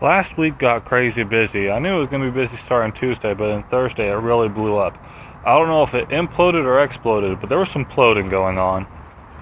Last week got crazy busy. I knew it was going to be busy starting Tuesday, but then Thursday it really blew up. I don't know if it imploded or exploded, but there was some ploding going on.